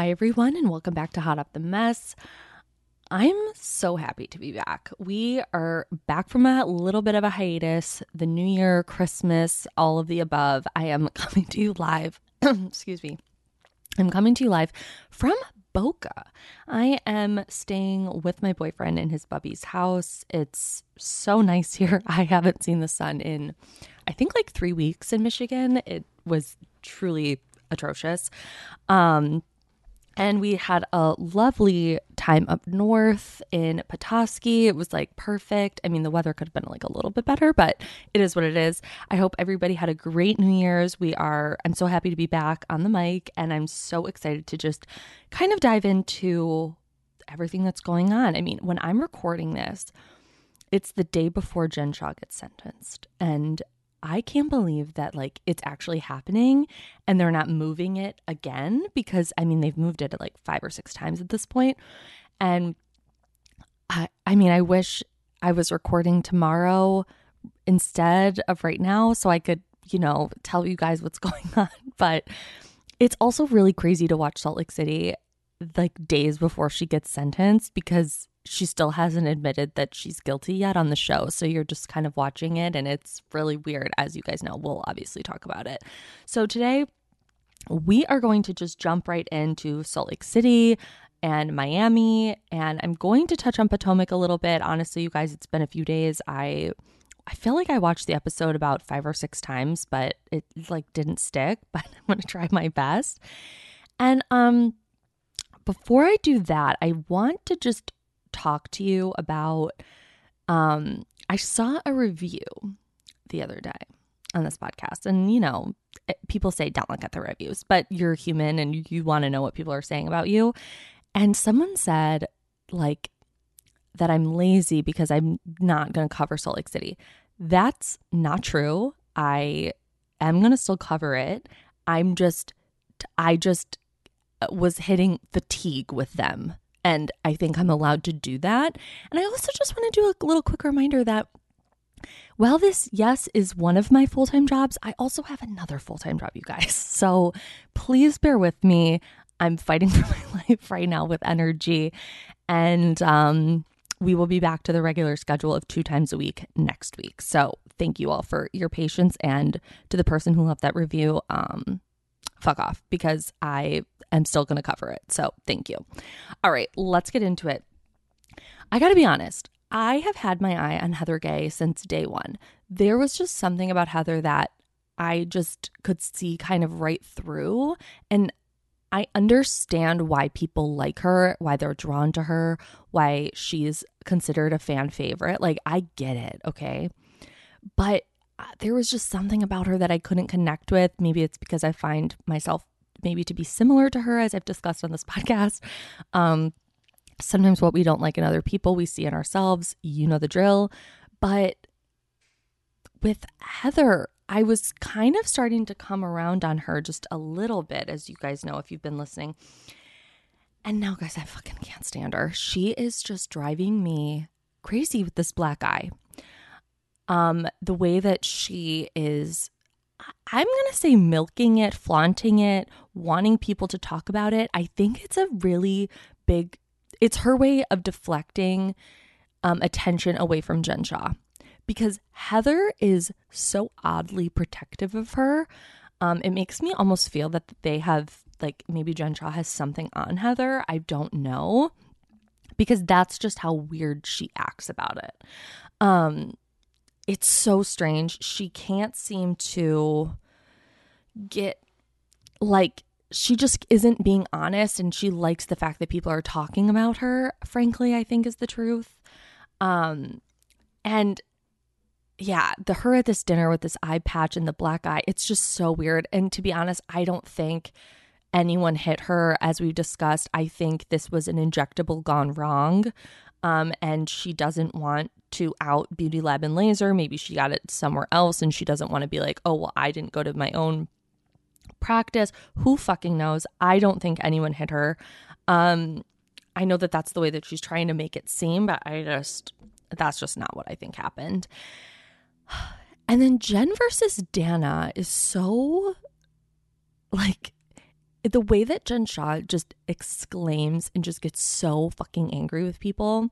Hi, everyone, and welcome back to Hot Up the Mess. I'm so happy to be back. We are back from a little bit of a hiatus, the New Year, Christmas, all of the above. I am coming to you live. excuse me. I'm coming to you live from Boca. I am staying with my boyfriend in his bubby's house. It's so nice here. I haven't seen the sun in, I think, like three weeks in Michigan. It was truly atrocious. Um, and we had a lovely time up north in Petoskey. It was like perfect. I mean, the weather could have been like a little bit better, but it is what it is. I hope everybody had a great New Year's. We are, I'm so happy to be back on the mic, and I'm so excited to just kind of dive into everything that's going on. I mean, when I'm recording this, it's the day before Jen Shah gets sentenced. And I can't believe that like it's actually happening and they're not moving it again because I mean they've moved it like five or six times at this point. And I I mean I wish I was recording tomorrow instead of right now so I could, you know, tell you guys what's going on. But it's also really crazy to watch Salt Lake City like days before she gets sentenced because she still hasn't admitted that she's guilty yet on the show. So you're just kind of watching it and it's really weird. As you guys know, we'll obviously talk about it. So today, we are going to just jump right into Salt Lake City and Miami and I'm going to touch on Potomac a little bit. Honestly, you guys, it's been a few days. I I feel like I watched the episode about 5 or 6 times, but it like didn't stick, but I'm going to try my best. And um before I do that, I want to just talk to you about um I saw a review the other day on this podcast and you know eh, people say don't look at the reviews but you're human and you, want to know what people are saying about you. And someone said like that I'm lazy because I'm not going to cover Salt Lake City. That's not true. I am going to still cover it. I'm just I just uh, was hitting fatigue with them and I think I'm allowed to do that. And I also just want to do a little quick reminder that while this, yes, is one of my full time jobs, I also have another full time job, you guys. So please bear with me. I'm fighting for my life right now with energy. And um, we will be back to the regular schedule of two times a week next week. So thank you all for your patience. And to the person who left that review, um, fuck off because I am still going to cover it. So thank you. All right, let's get into it. I got to be honest. I have had my eye on Heather Gay since day one. There was just something about Heather that I just could see kind of right through. And I understand why people like her, why they're drawn to her, why she's considered a fan favorite. Like, I get it, okay? But there was just something about her that I couldn't connect with. Maybe it's because I find myself maybe to be similar to her, as I've discussed on this podcast. Um, sometimes what we don't like in other people, we see in ourselves. You know the drill. But with Heather, I was kind of starting to come around on her just a little bit, as you guys know if you've been listening. And now, guys, I fucking can't stand her. She is just driving me crazy with this black eye. Um, the way that she is I'm going to say milking it, flaunting it, wanting people to talk about it. I think it's a really big it's her way of deflecting um, attention away from Jen Shah because Heather is so oddly protective of her. Um, it makes me almost feel that they have, like, maybe Jen Shah has something on Heather. I don't know because that's just how weird she acts about it. Um, it's so strange. She can't seem to get like she just isn't being honest and she likes the fact that people are talking about her frankly i think is the truth. Um and yeah the her at this dinner with this eye patch and the black eye it's just so weird. And to be honest i don't think anyone hit her. As we've discussed i think this was an injectable gone wrong um and she doesn't want to out beauty lab and laser maybe she got it somewhere else and she doesn't want to be like oh well i didn't go to my own practice. Who fucking knows? I don't think anyone hit her. Um, I know that that's the way that she's trying to make it seem, but I just, that's just not what I think happened. And then Jen versus Danna is so like the way that Jen Shah just exclaims and just gets so fucking angry with people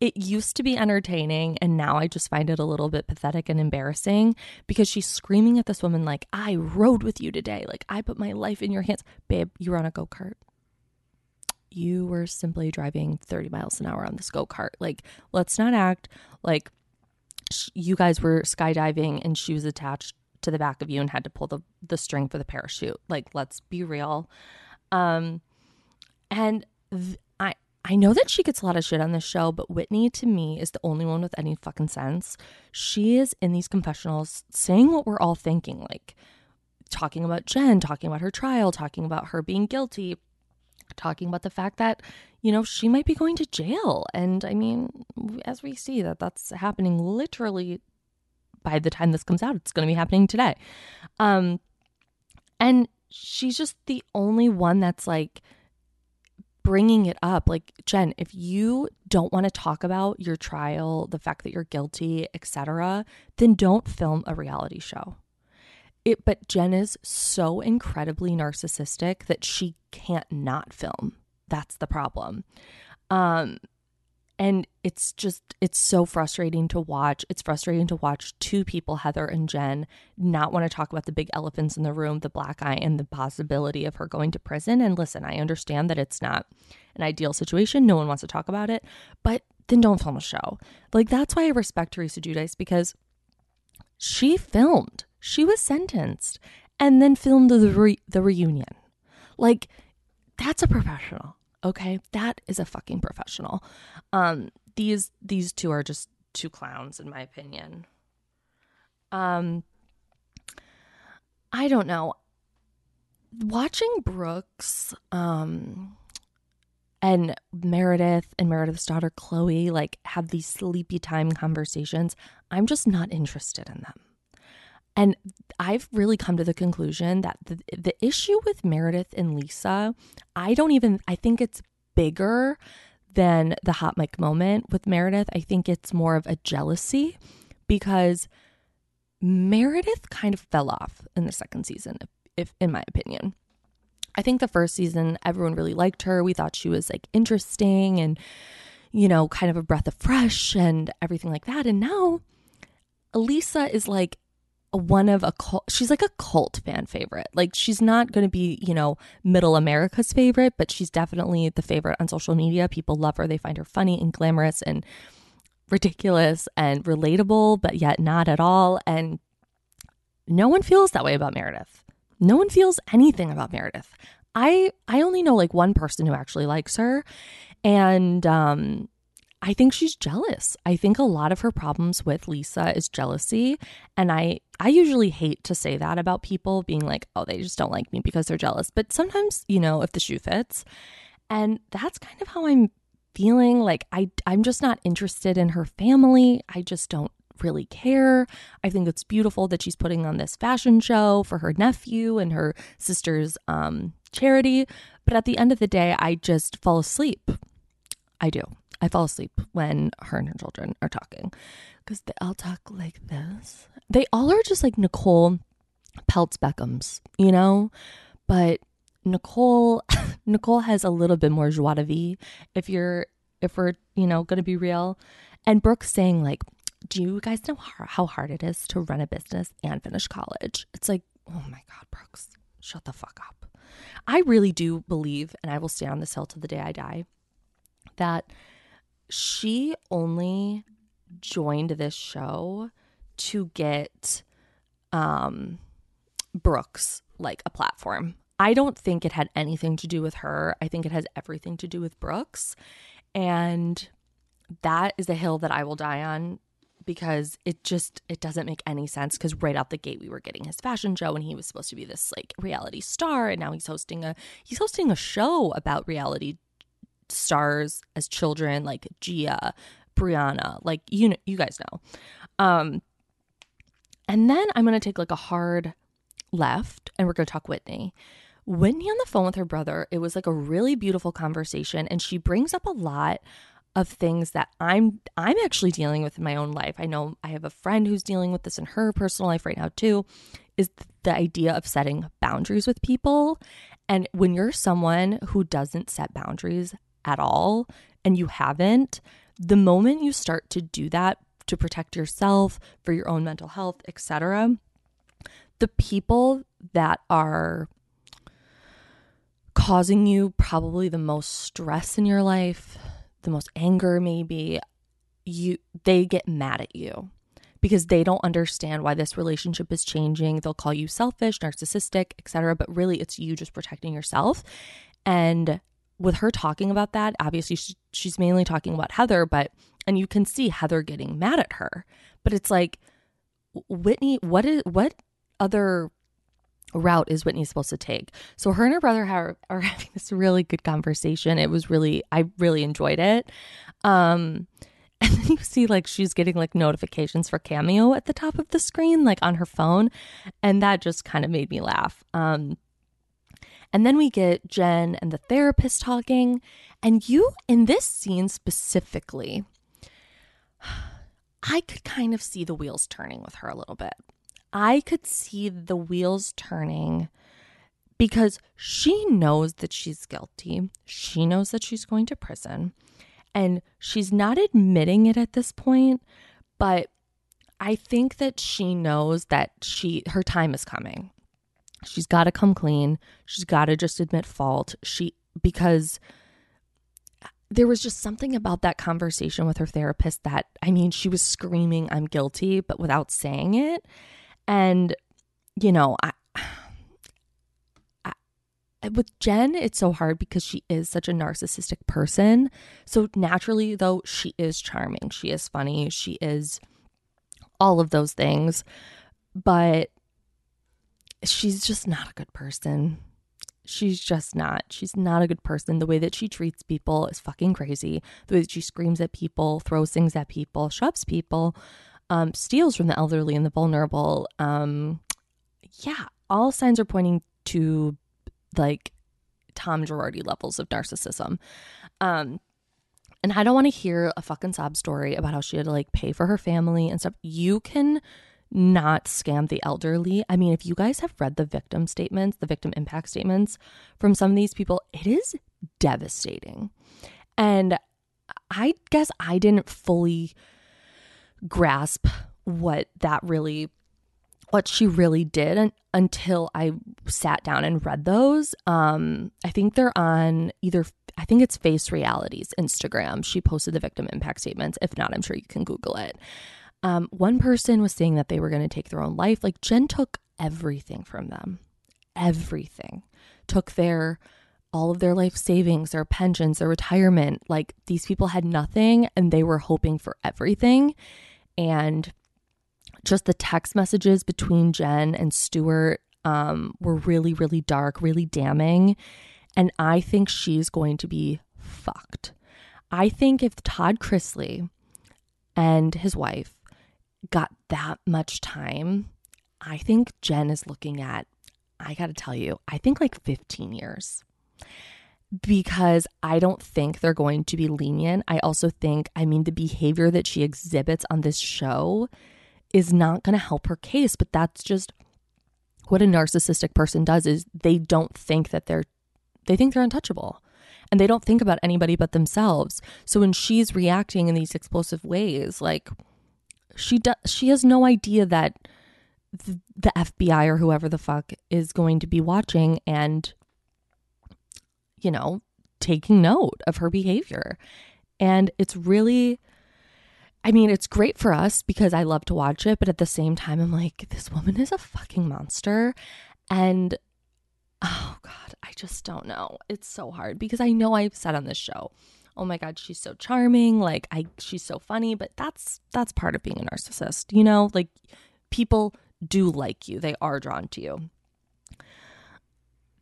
it used to be entertaining and now I just find it a little bit pathetic and embarrassing because she's screaming at this woman like I rode with you today. Like I put my life in your hands. Babe you were on a go-kart. You were simply driving 30 miles an hour on this go-kart. Like let's not act like you guys were skydiving and she was attached to the back of you and had to pull the the string for the parachute like let's be real um and th- I know that she gets a lot of shit on this show, but Whitney to me is the only one with any fucking sense. She is in these confessionals saying what we're all thinking, like talking about Jen, talking about her trial, talking about her being guilty, talking about the fact that, you know, she might be going to jail. And I mean, as we see that that's happening literally by the time this comes out, it's going to be happening today. Um and she's just the only one that's like bringing it up. Like Jen if you don't want to talk about your trial the fact that you're guilty etc then don't film a reality show. It but Jen is so incredibly narcissistic that she can't not film. That's the problem. Um and it's just it's so frustrating to watch. It's frustrating to watch two people heather and jen not want to talk about the big elephants in the room the black eye and the possibility of her going to prison. And listen i understand that it's not an ideal situation. No one wants to talk about it. But then don't film a show. Like that's why i respect teresa giudice because she filmed. She was sentenced and then filmed the, re- the reunion. Like that's a professional Okay, that is a fucking professional. Um, these these two are just two clowns, in my opinion. Um, I don't know. Watching Brooks, um, and Meredith and Meredith's daughter Chloe like have these sleepy time conversations. I'm just not interested in them. And I've really come to the conclusion that the, the issue with Meredith and Lisa, I don't even, I think it's bigger than the hot mic moment with Meredith. I think it's more of a jealousy because Meredith kind of fell off in the second season, if, if in my opinion. I think the first season, everyone really liked her. We thought she was like interesting and, you know, kind of a breath of fresh and everything like that. And now Elisa is like one of a cult she's like a cult fan favorite. Like she's not going to be you know middle america's favorite but she's definitely the favorite on social media. People love her. They find her funny and glamorous and ridiculous and relatable but yet not at all. And no one feels that way about meredith. No one feels anything about meredith. I i only know like one person who actually likes her. And um I think she's jealous. I think a lot of her problems with Lisa is jealousy, and I I usually hate to say that about people being like, "Oh, they just don't like me because they're jealous." But sometimes, you know, if the shoe fits. And that's kind of how I'm feeling like I I'm just not interested in her family. I just don't really care. I think it's beautiful that she's putting on this fashion show for her nephew and her sister's um charity, but at the end of the day, I just fall asleep. I do. I fall asleep when her and her children are talking because they all talk like this. They all are just like Nicole Peltz Beckham's, you know? But Nicole Nicole has a little bit more joie de vivre if you're if we're, you know, going to be real. And Brooke saying like, "Do you guys know how hard it is to run a business and finish college?" It's like, "Oh my god, Brooks, shut the fuck up." I really do believe and I will stand on this hill to the day I die that she only joined this show to get um Brooks like a platform. I don't think it had anything to do with her. I think it has everything to do with Brooks. And that is a hill that I will die on because it just it doesn't make any sense because right out the gate we were getting his fashion show and he was supposed to be this like reality star and now he's hosting a he's hosting a show about reality stars as children like Gia, Brianna, like you know, you guys know. Um and then I'm going to take like a hard left and we're going to talk Whitney. Whitney on the phone with her brother, it was like a really beautiful conversation and she brings up a lot of things that I'm I'm actually dealing with in my own life. I know I have a friend who's dealing with this in her personal life right now too is the idea of setting boundaries with people. And when you're someone who doesn't set boundaries at all and you haven't, the moment you start to do that to protect yourself, for your own mental health, etc., the people that are causing you probably the most stress in your life, the most anger maybe, you they get mad at you because they don't understand why this relationship is changing. They'll call you selfish, narcissistic, etc., but really it's you just protecting yourself. And with her talking about that, obviously she's mainly talking about Heather, but and you can see Heather getting mad at her. But it's like Whitney, what is what other route is Whitney supposed to take? So her and her brother are, are having this really good conversation. It was really I really enjoyed it. Um and then you see like she's getting like notifications for Cameo at the top of the screen like on her phone and that just kind of made me laugh. Um and then we get Jen and the therapist talking and you in this scene specifically I could kind of see the wheels turning with her a little bit. I could see the wheels turning because she knows that she's guilty. She knows that she's going to prison and she's not admitting it at this point, but I think that she knows that she her time is coming. She's got to come clean. She's got to just admit fault. She because there was just something about that conversation with her therapist that I mean, she was screaming I'm guilty but without saying it. And, you know, I, with Jen, it's so hard because she is such a narcissistic person. So naturally, though, she is charming. She is funny. She is all of those things. But she's just not a good person. She's just not. She's not a good person. The way that she treats people is fucking crazy. The way that she screams at people, throws things at people, shoves people um, steals from the elderly and the vulnerable. Um, yeah, all signs are pointing to like Tom Girardi levels of narcissism. Um, and I don't want to hear a fucking sob story about how she had to like pay for her family and stuff. You can not scam the elderly. I mean, if you guys have read the victim statements, the victim impact statements from some of these people, it is devastating. And I guess I didn't fully grasp what that really what she really did until I sat down and read those. Um, I think they're on either I think it's Face Realities Instagram. She posted the victim impact statements. If not, I'm sure you can Google it. Um, one person was saying that they were going to take their own life. Like Jen took everything from them, everything. Took their all of their life savings, their pensions, their retirement. Like these people had nothing and they were hoping for everything and just the text messages between Jen and Stuart um, were really, really dark, really damning. And I think she's going to be fucked. I think if Todd Chrisley and his wife got that much time, I think Jen is looking at, I got to tell you, I think like 15 years. Because I don't think they're going to be lenient. I also think, I mean, the behavior that she exhibits on this show is not going to help her case, but that's just what a narcissistic person does is they don't think that they're they think they're untouchable. And they don't think about anybody but themselves. So when she's reacting in these explosive ways like she does she has no idea that the, FBI or whoever the fuck is going to be watching and you know taking note of her behavior and it's really I mean, it's great for us because I love to watch it, but at the same time, I'm like, this woman is a fucking monster. And oh God, I just don't know. It's so hard because I know I've said on this show, oh my God, she's so charming. Like I she's so funny, but that's that's part of being a narcissist, you know? Like people do like you. They are drawn to you.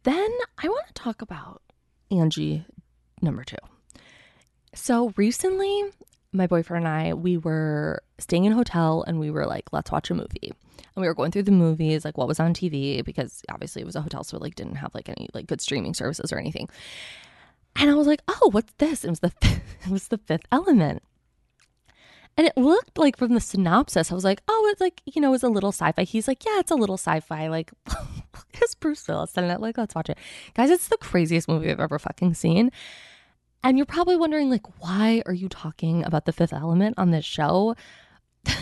Then I want to talk about Angie number two. So recently my boyfriend and I, we were staying in a hotel and we were like, let's watch a movie. And we were going through the movies, like what was on TV, because obviously it was a hotel, so it like didn't have like any like good streaming services or anything. And I was like, oh, what's this? It was the it was the fifth element. And it looked like from the synopsis, I was like, oh, it's like, you know, it's a little sci-fi. He's like, yeah, it's a little sci-fi. Like, it's Bruce Willis in it. Like, let's watch it. Guys, it's the craziest movie I've ever fucking seen. And you're probably wondering, like, why are you talking about the fifth element on this show?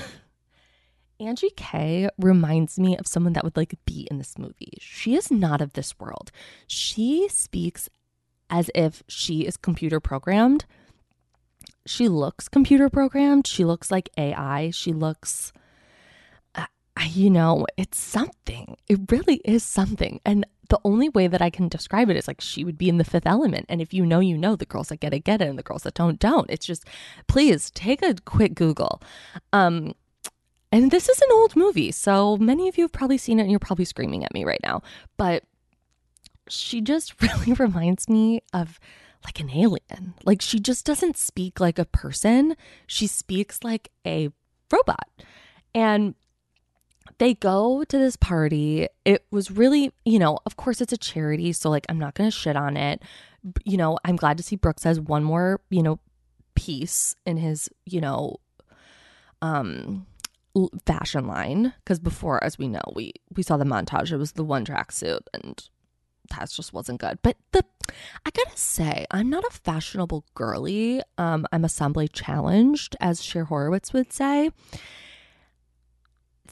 Angie K reminds me of someone that would like be in this movie. She is not of this world. She speaks as if she is computer programmed. She looks computer programmed. She looks like AI. She looks, uh, you know, it's something. It really is something. And the only way that I can describe it is like she would be in the fifth element. And if you know, you know, the girls that get it, get it, and the girls that don't, don't. It's just, please take a quick Google. Um, and this is an old movie, so many of you have probably seen it and you're probably screaming at me right now. But she just really reminds me of like an alien. Like she just doesn't speak like a person, she speaks like a robot. And they go to this party. It was really, you know, of course it's a charity, so like I'm not going to shit on it. You know, I'm glad to see Brooks has one more, you know, piece in his, you know, um fashion line because before as we know we we saw the montage it was the one track suit and that just wasn't good but the i gotta say i'm not a fashionable girly um i'm assembly challenged as Cher Horowitz would say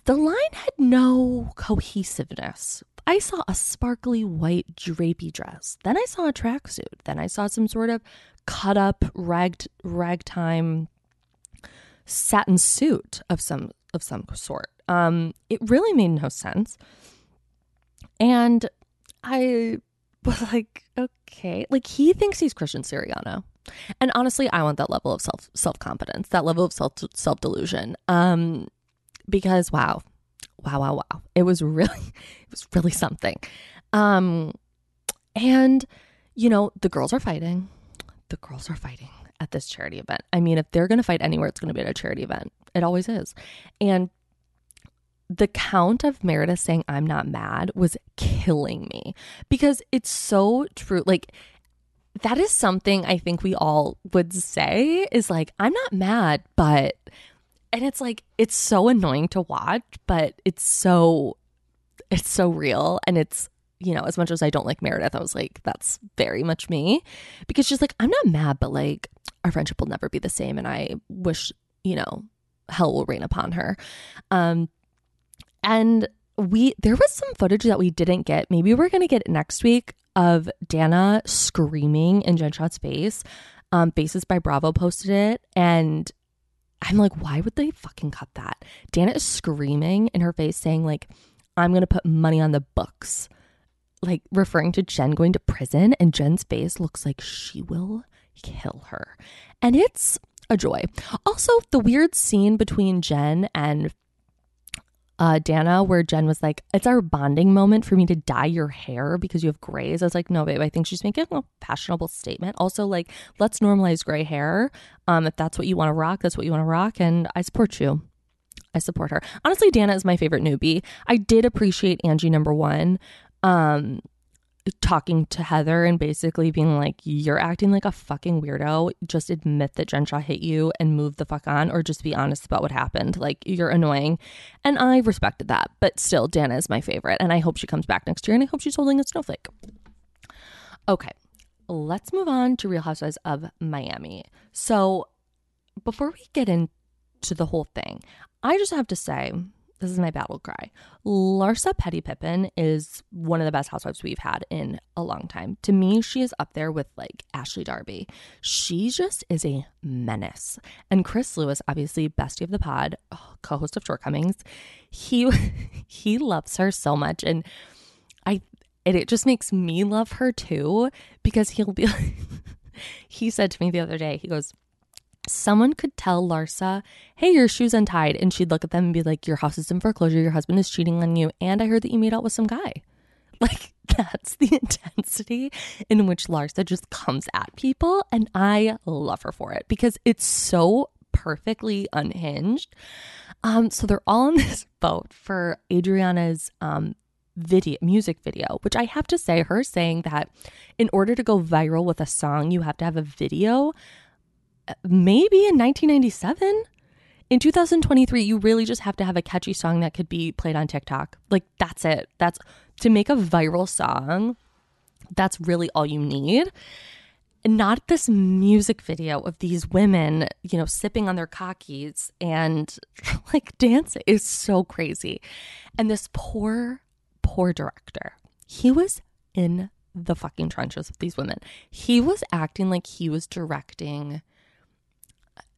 the line had no cohesiveness. I saw a sparkly white drapey dress. Then I saw a tracksuit. Then I saw some sort of cut up rag ragtime satin suit of some of some sort. Um, it really made no sense. And I was like, okay, like he thinks he's Christian Siriano. And honestly, I want that level of self self confidence, that level of self self delusion. Um, because wow, wow, wow, wow. It was really, it was really something. Um, and you know, the girls are fighting. The girls are fighting at this charity event. I mean, if they're to fight anywhere, it's to be at a charity event. It always is. And the count of Meredith saying I'm not mad was killing me. Because it's so true. Like that is something I think we all would say is like I'm not mad, but and it's like it's so annoying to watch but it's so it's so real. And it's you know as much as i don't like meredith i was like that's very much me. Because she's like i'm not mad but like our friendship will never be the same and i wish you know hell will rain upon her. Um and we there was some footage that we didn't get maybe we're gonna get next week of danna screaming in jen shah's face um basis by bravo posted it and I'm like, why would they fucking cut that? Danna is screaming in her face, saying, like, I'm to put money on the books, like referring to Jen going to prison. And Jen's face looks like she will kill her. And it's a joy. Also, the weird scene between Jen and uh, Danna, where Jen was like, "It's our bonding moment for me to dye your hair because you have grays." I was like, "No, babe, I think she's making a fashionable statement." Also, like, let's normalize gray hair. Um, if that's what you want to rock, that's what you want to rock, and I support you. I support her. Honestly, Danna is my favorite newbie. I did appreciate Angie number one. Um, talking to Heather and basically being like, You're acting like a fucking weirdo. Just admit that Jen Shah hit you and move the fuck on, or just be honest about what happened. Like, you're annoying. And I respected that. But still, Danna is my favorite. And I hope she comes back next year. And I hope she's holding a snowflake. Okay, let's move on to Real Housewives of Miami. So, before we get into the whole thing, I just have to say, this is my battle cry. Larsa Petty Pippen is one of the best housewives we've had in a long time. To me, she is up there with like Ashley Darby. She just is a menace. And Chris Lewis, obviously bestie of the pod, oh, co-host of Shortcomings, he he loves her so much, and I and it just makes me love her too because he'll be like, he said to me the other day, he goes someone could tell Larsa, hey, your shoe's untied. And she'd look at them and be like, your house is in foreclosure. Your husband is cheating on you. And I heard that you made out with some guy. Like, that's the intensity in which Larsa just comes at people. And I love her for it because it's so perfectly unhinged. Um, so they're all on this boat for Adriana's um, video music video which i have to say her saying that in order to go viral with a song you have to have a video maybe in 1997 in 2023 you really just have to have a catchy song that could be played on TikTok. Like that's it. That's to make a viral song. That's really all you need. Not this music video of these women, you know, sipping on their cockies and like dancing is so crazy. And this poor, poor director, he was in the fucking trenches with these women. He was acting like he was directing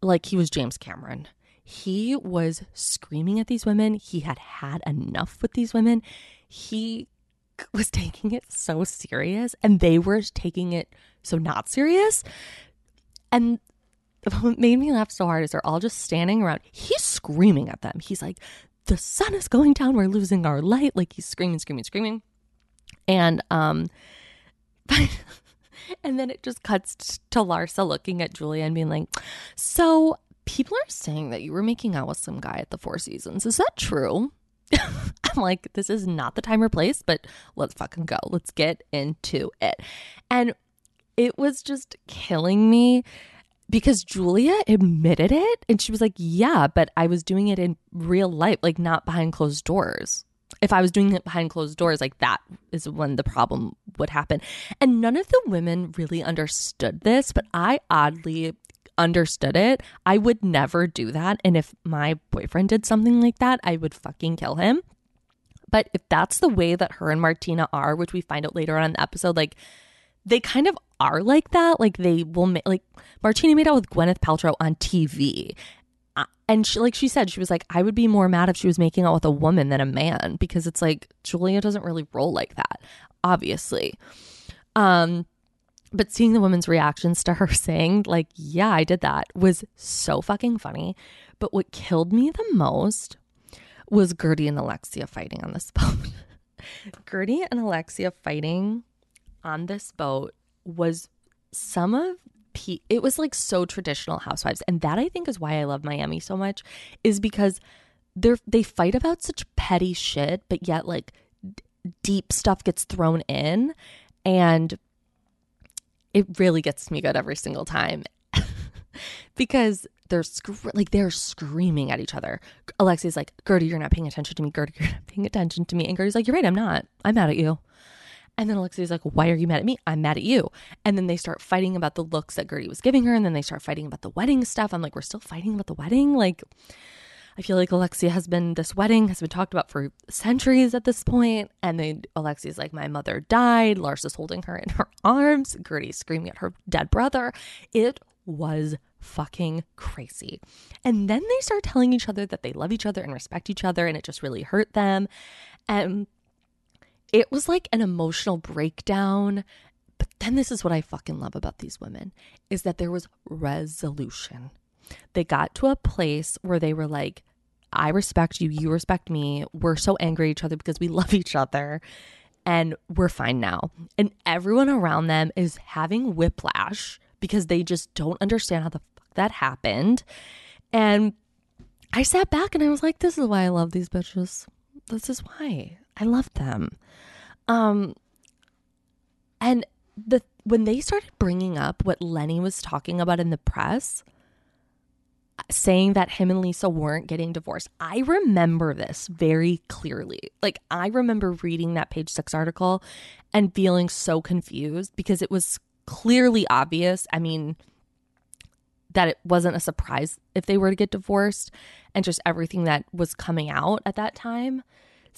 like he was James Cameron. He was screaming at these women. He had had enough with these women. He was taking it so serious and they were taking it so not serious. And what made me laugh so hard is they're all just standing around. He's screaming at them. He's like, the sun is going down. We're losing our light. Like he's screaming, screaming, screaming. And um and then it just cuts to Larsa looking at Julia and being like, So people are saying that you were making out with some guy at the Four Seasons. Is that true? I'm like, this is not the time or place, but let's fucking go. Let's get into it. And it was just killing me because Julia admitted it and she was like, Yeah, but I was doing it in real life, like not behind closed doors if I was doing it behind closed doors, like that is when the problem would happen. And none of the women really understood this, but I oddly understood it. I would never do that. And if my boyfriend did something like that, I would fucking kill him. But if that's the way that her and Martina are, which we find out later on in the episode, like they kind of are like that. Like they will make like Martina made out with Gwyneth Paltrow on TV uh, and she like she said she was like i would be more mad if she was making out with a woman than a man because it's like julia doesn't really roll like that obviously. Um but seeing the women's reactions to her saying like yeah i did that was so fucking funny. But what killed me the most was Guerdy and alexia fighting on this boat. Guerdy and alexia fighting on this boat was some of it was like so traditional housewives. And that i think is why i love miami so much is because they're they fight about such petty shit but yet like deep stuff gets thrown in and it really gets me good every single time because they're sc- like they're screaming at each other. Alexia's like, "Guerdy, you're not paying attention to me. Guerdy, you're not paying attention to me." And Guerdy's like, "You're right, I'm not. I'm mad at you." And then Alexia's like, Why are you mad at me? I'm mad at you. And then they start fighting about the looks that Guerdy was giving her. And then they start fighting about the wedding stuff. I'm like, We're still fighting about the wedding? Like, I feel like Alexia has been, this wedding has been talked about for centuries at this point. And then Alexia's like, My mother died. Larsa's holding her in her arms. Guerdy's screaming at her dead brother. It was fucking crazy. And then they start telling each other that they love each other and respect each other. And it just really hurt them. And it was like an emotional breakdown. But then this is what I fucking love about these women is that there was resolution. They got to a place where they were like, I respect you, you respect me. We're so angry at each other because we love each other and we're fine now. And everyone around them is having whiplash because they just don't understand how the fuck that happened. And I sat back and I was like, this is why I love these bitches. This is why. I love them. Um And the when they started bringing up what Lenny was talking about in the press, saying that him and Lisa weren't getting divorced. I remember this very clearly. Like, I remember reading that page six article and feeling so confused because it was clearly obvious. I mean, that it wasn't a surprise if they were to get divorced and just everything that was coming out at that time.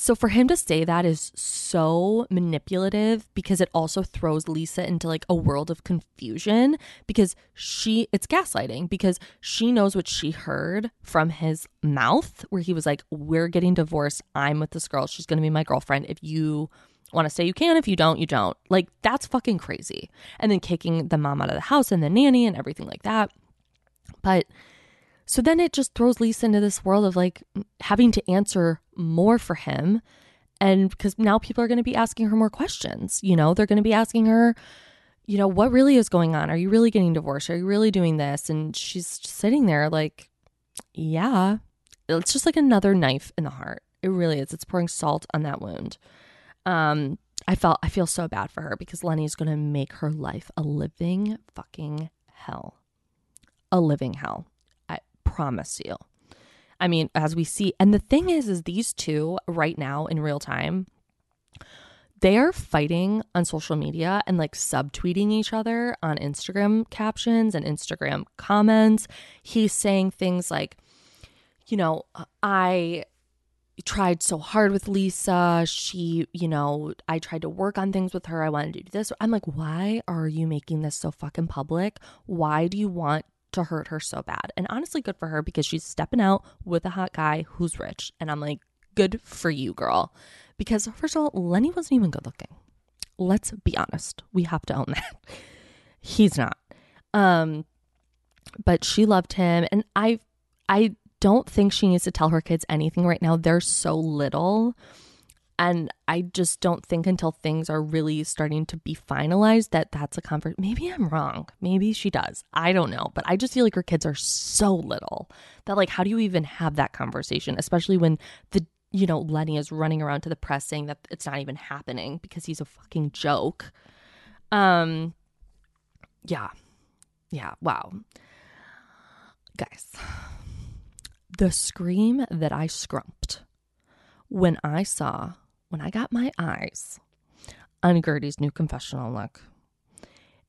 So for him to say that is so manipulative because it also throws Lisa into like a world of confusion because she it's gaslighting because she knows what she heard from his mouth where he was like we're getting divorced. I'm with this girl. She's going to be my girlfriend. If you want to stay you can if you don't you don't. Like that's fucking crazy. And then kicking the mom out of the house and the nanny and everything like that. But so then it just throws Lisa into this world of like having to answer more for him. And because now people are going to be asking her more questions, you know, they're going to be asking her, you know, what really is going on? Are you really getting divorced? Are you really doing this? And she's sitting there like, yeah, it's just like another knife in the heart. It really is. It's pouring salt on that wound. Um, I felt I feel so bad for her because Lenny's going to make her life a living fucking hell. A living hell promise you. I mean, as we see, and the thing is, is these two right now in real time, they are fighting on social media and like subtweeting each other on Instagram captions and Instagram comments. He's saying things like, you know, I tried so hard with Lisa. She, you know, I tried to work on things with her. I wanted to do this. I'm like, why are you making this so fucking public? Why do you want to hurt her so bad. And honestly, good for her because she's stepping out with a hot guy who's rich. And I'm like, good for you, girl. Because first of all, Lenny wasn't even good looking. Let's be honest. We have to own that. He's not. Um, but she loved him. And I I don't think she needs to tell her kids anything right now. They're so little and I just don't think until things are really starting to be finalized that that's a comfort. Maybe I'm wrong. Maybe she does. I don't know. But I just feel like her kids are so little that, like, how do you even have that conversation? Especially when the, you know, Lenny is running around to the press saying that it's not even happening because he's a fucking joke. Um, yeah. Yeah. Wow. Guys, the scream that I scrumped when I saw when I got my eyes on Guerdy's new confessional look,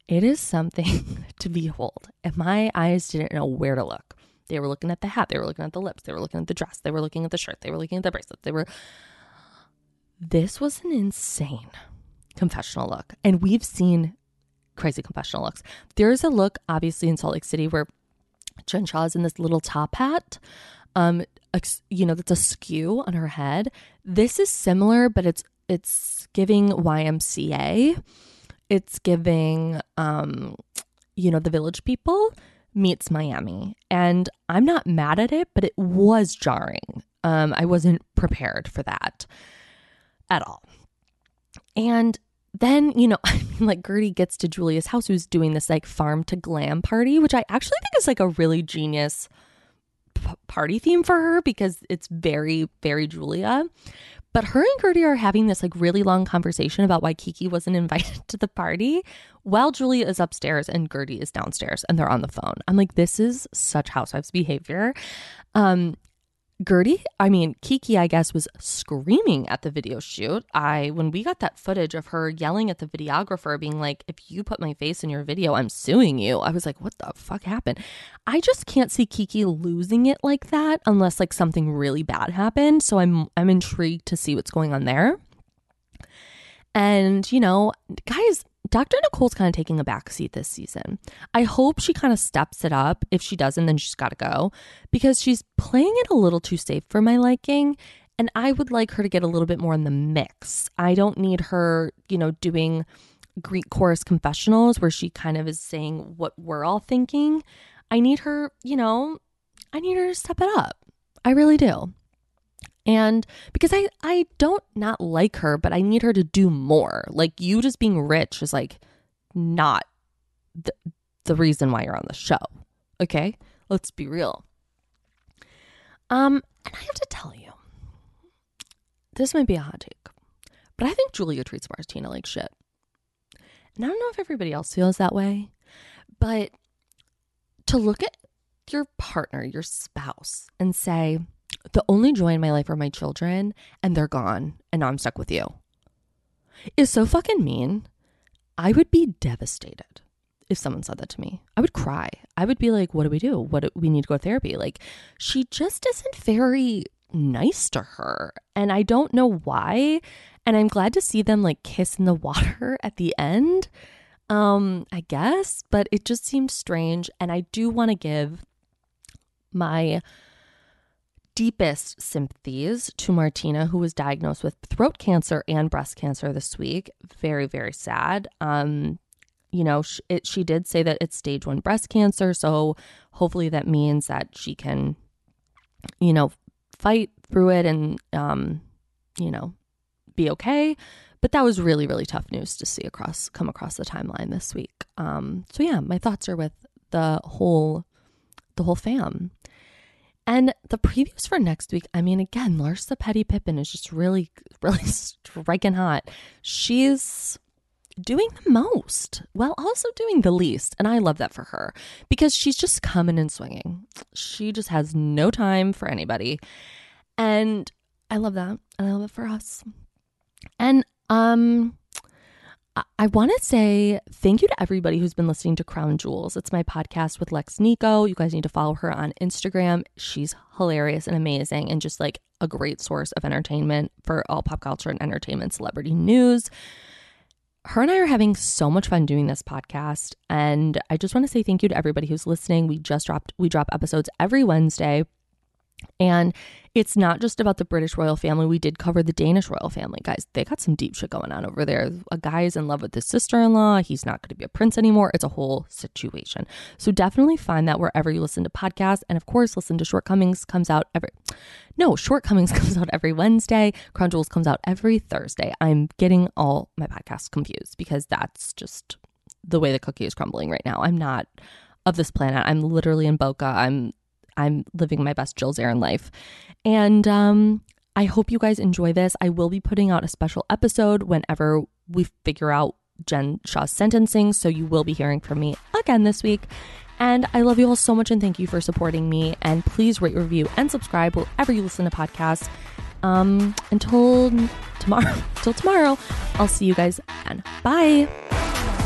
it is something to behold. And my eyes didn't know where to look. They were looking at the hat, they were looking at the lips, they were looking at the dress, they were looking at the shirt, they were looking at the bracelet, they were. This was an insane confessional look. And we've seen crazy confessional looks. There's a look, obviously, in Salt Lake City where Jen Shah is in this little top hat um you know that's a skew on her head. This is similar but it's it's giving ymca it's giving um you know the village people meets miami. And i'm not mad at it but it was jarring. Um i wasn't prepared for that at all. And then you know i mean like Guerdy gets to julia's house who's doing this like farm to glam party which i actually think is like a really genius party theme for her because it's very, very Julia. But her and Guerdy are having this like really long conversation about why Kiki wasn't invited to the party while Julia is upstairs and Guerdy is downstairs and they're on the phone. I'm like, this is such housewives behavior. Um, Guerdy, I mean, Kiki, I guess, was screaming at the video shoot. I, when we got that footage of her yelling at the videographer, being like, if you put my face in your video, I'm suing you. I was like, what the fuck happened? I just can't see Kiki losing it like that unless like something really bad happened. So I'm, I'm intrigued to see what's going on there. And, you know, guys, Dr. Nicole's kind of taking a backseat this season. I hope she kind of steps it up. If she doesn't, then she's got to go because she's playing it a little too safe for my liking. And I would like her to get a little bit more in the mix. I don't need her, you know, doing Greek chorus confessionals where she kind of is saying what we're all thinking. I need her, you know, I need her to step it up. I really do. And because I I don't not like her, but I need her to do more. Like you just being rich is like not the, the reason why you're on the show. Okay? Let's be real. Um, and I have to tell you, this might be a hot take, but I think Julia treats Martina like shit. and I don't know if everybody else feels that way, but to look at your partner, your spouse, and say, the only joy in my life are my children, and they're gone, and now I'm stuck with you, is so fucking mean. I would be devastated if someone said that to me. I would cry. I would be like, what do we do? What do, we need to go to therapy? Like, she just isn't very nice to her. And I don't know why. And I'm glad to see them like kiss in the water at the end. Um, I guess, but it just seemed strange. And I do want to give my deepest sympathies to Martina, who was diagnosed with throat cancer and breast cancer this week. Very, very sad. Um, you know, she, it, she did say that it's stage one breast cancer. So hopefully that means that she can, you know, fight through it and, um, you know, be okay. But that was really, really tough news to see across, come across the timeline this week. Um, so yeah, my thoughts are with the whole, the whole fam. And the previews for next week, I mean, again, Larsa Petty Pippen is just really, really striking hot. She's doing the most while also doing the least. And I love that for her because she's just coming and swinging. She just has no time for anybody. And I love that. And I love it for us. And um I want to say thank you to everybody who's been listening to Crown Jewels. It's my podcast with Lex Nico. You guys need to follow her on Instagram. She's hilarious and amazing and just like a great source of entertainment for all pop culture and entertainment celebrity news her and I are having so much fun doing this podcast. And I just want to say thank you to everybody who's listening. We just dropped, we drop episodes every Wednesday. And it's not just about the British royal family. We did cover the Danish royal family, guys. They got some deep shit going on over there. A guy is in love with his sister in law. He's not going to be a prince anymore. It's a whole situation. So definitely find that wherever you listen to podcasts. And of course, listen to Shortcomings comes out every. No, Shortcomings comes out every Wednesday. Crown Jewels comes out every Thursday. I'm getting all my podcasts confused because that's just the way the cookie is crumbling right now. I'm not of this planet. I'm literally in Boca. I'm I'm living my best Jill Zarin life. And um, I hope you guys enjoy this. I will be putting out a special episode whenever we figure out Jen Shah's sentencing. So you will be hearing from me again this week. And I love you all so much and thank you for supporting me. And please rate, review, and subscribe wherever you listen to podcasts. Um, until tomorrow, until tomorrow, I'll see you guys then. Bye.